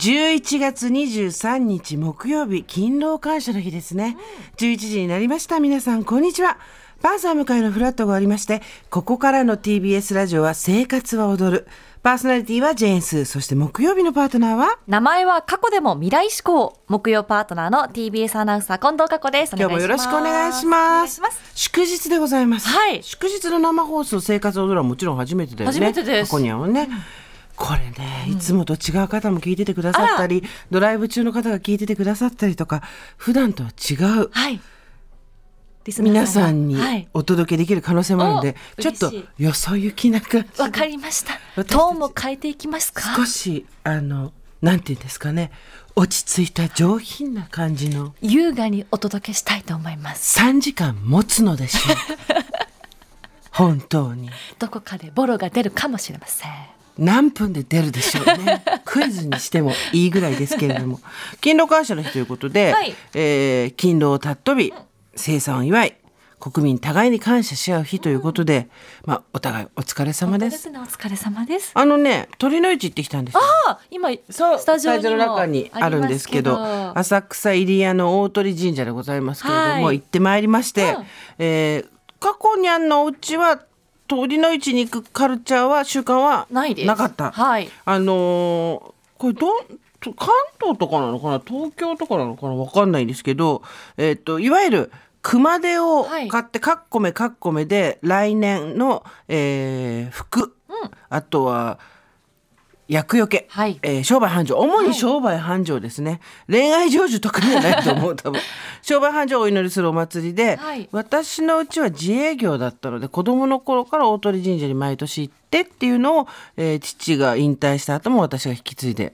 11月23日木曜日勤労感謝の日ですね、11時になりました。皆さんこんにちは。パンサー向かいのフラットがありましてここからの TBS ラジオは生活は踊る。パーソナリティはジェーンスそして木曜日のパートナーは？名前は過去でも未来志向。木曜パートナーの TBS アナウンサー近藤佳子です。今日もよろしくお願いします。祝日でございます、はい。祝日の生放送生活踊るはもちろん初めてだよね。初めてです。過去にはね、これね、いつもと違う方も聞いててくださったり、ドライブ中の方が聞いててくださったりとか、普段とは違うはい。皆さんにはい。お届けできる可能性もあるので、おちょっとよそ行きな感じわかりました。トーンも変えていきますか？少し、あの、なんていうんですかね、落ち着いた上品な感じの。優雅にお届けしたいと思います。3時間持つのでしょう。本当に。どこかでボロが出るかもしれません何分で出るでしょうね。クイズにしてもいいぐらいですけれども。勤労感謝の日ということで、はいえー勤労を尊び、生産を祝い、国民互いに感謝し合う日ということで、まあ、お互いお疲れ様で。本当ですすねお疲れ様ですあのね、鳥の市行ってきたんですよ。あ今そうスタジオの中にあるんですけど浅草入谷の大鳥神社でございますけれども、はい行ってまいりまして、うんえー過去にあんのお家は鳥の市に行くカルチャーは習慣はないです。なかった。はい。あのーこれど関東とかなのかな？東京とかなのかな？わかんないんですけど、えっ、と、いわゆる熊手をはい。買って、かっこめかっこめで来年の、えー服、あとは、厄除け、はい。えー商売繁盛。主に商売繁盛ですね、恋愛成就とかではないと思う 多分。商売繁盛をお祈りするお祭りで、はい。私のうちは自営業だったので子供の頃から大鳥神社に毎年行ってっていうのを、えー父が引退した後も私が引き継いで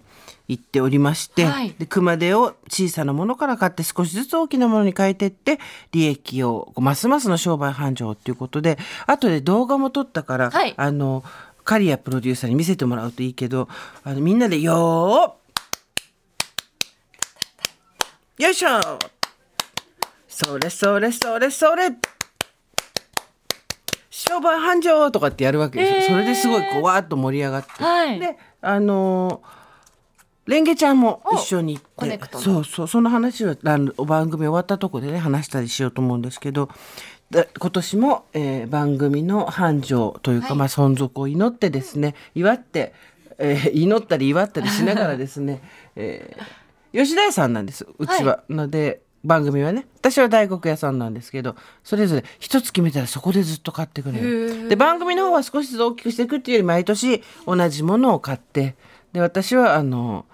行っておりまして、はい。で熊手を小さなものから買って少しずつ大きなものに変えてって利益をますますの商売繁盛っていうことで後で動画も撮ったから、はい。あのカリアプロデューサーに見せてもらうといいけどあのみんなでよーよいしょ。それそれそれそれ。商売繁盛とかってやるわけですよ、へー。それですごいこうわーっと盛り上がって、はい。であのーレンゲちゃんも一緒に行って。そうそう。その話はあの番組終わったとこでね話したりしようと思うんですけどで今年も、えー番組の繁盛というか、はい。まあ、存続を祈ってですね祝って、えー祈ったり祝ったりしながらですね、えー吉田屋さんなんですうちは。ので番組はね私は大黒屋さんなんですけどそれぞれ一つ決めたらそこでずっと買ってくれる。で番組の方は少しずつ大きくしていくっていうより毎年同じものを買ってで私はあの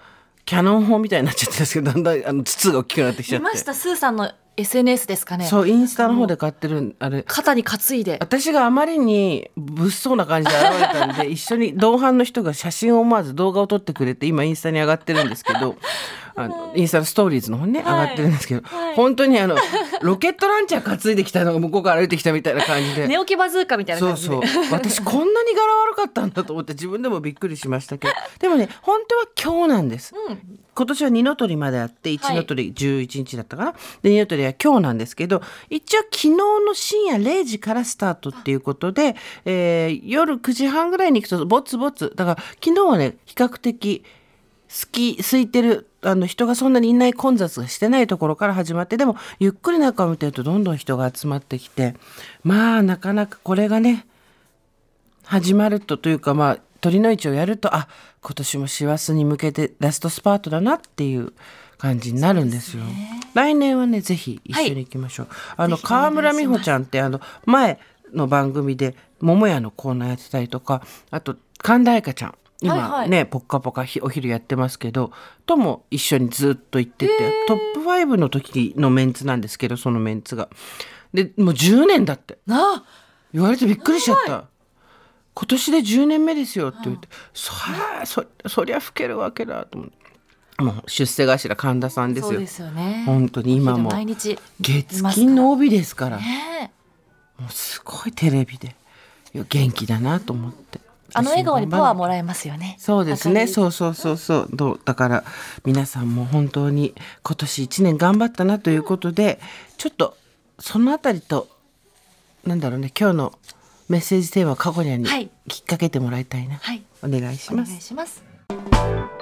キャノン砲みたいになっちゃってるんですけどだんだんあの筒が大きくなってきちゃって。見ました？スーさんの SNS ですかね。そうインスタの方で買ってるあれ。肩に担いで。私があまりに物騒な感じで現れたんで 一緒に同伴の人が写真を思わず動画を撮ってくれて今インスタに上がってるんですけどあのインスタのストーリーズの方にね、はい上がってるんですけど、はい。本当にあのロケットランチャー担いできたのが向こうから歩いてきたみたいな感じで。寝起きバズーカみたいなそう感じで。そう私こんなに柄悪かったんだと思って自分でもびっくりしましたけど。でもね本当は今日なんです、今年は二の鳥まであって一の鳥11日だったかな、で二の鳥は今日なんですけど一応昨日の深夜0時からスタートっていうことで、えー夜9時半ぐらいに行くとぼつぼつだから昨日はね比較的好き空いてるあの人がそんなにいない混雑がしてないところから始まってでもゆっくり中を見てるとどんどん人が集まってきてまあなかなかこれがね始まるとというかまあ鳥の市をやるとあ今年も師走に向けてラストスパートだなっていう感じになるんですよ。来年はねぜひ一緒に行きましょう。あのぜひお願いします川村美穂ちゃんってあの前の番組で桃屋のコーナーやってたりとかあと神田愛花ちゃん今ね、はいはい。ぽっかぽかひお昼やってますけどとも一緒にずっと行ってて、トップ5の時のメンツなんですけどそのメンツが。でもう10年だって。あ。言われてびっくりしちゃった。今年で10年目ですよって言って、そりゃそそりゃ老けるわけだと思って。もう出世頭神田さんですよ。そうですよね。本当に今も。毎日月金の帯ですから。ねもうすごいテレビで。元気だなと思ってあの笑顔にパワーもららえますよね。そうですね。そうそうそうそう。どうだから皆さんも本当に今年1年頑張ったなということでちょっとそのあたりとなんだろうね今日のメッセージテーマを過去にきっかけてもらいたいな、はい。お願いしお願ますいします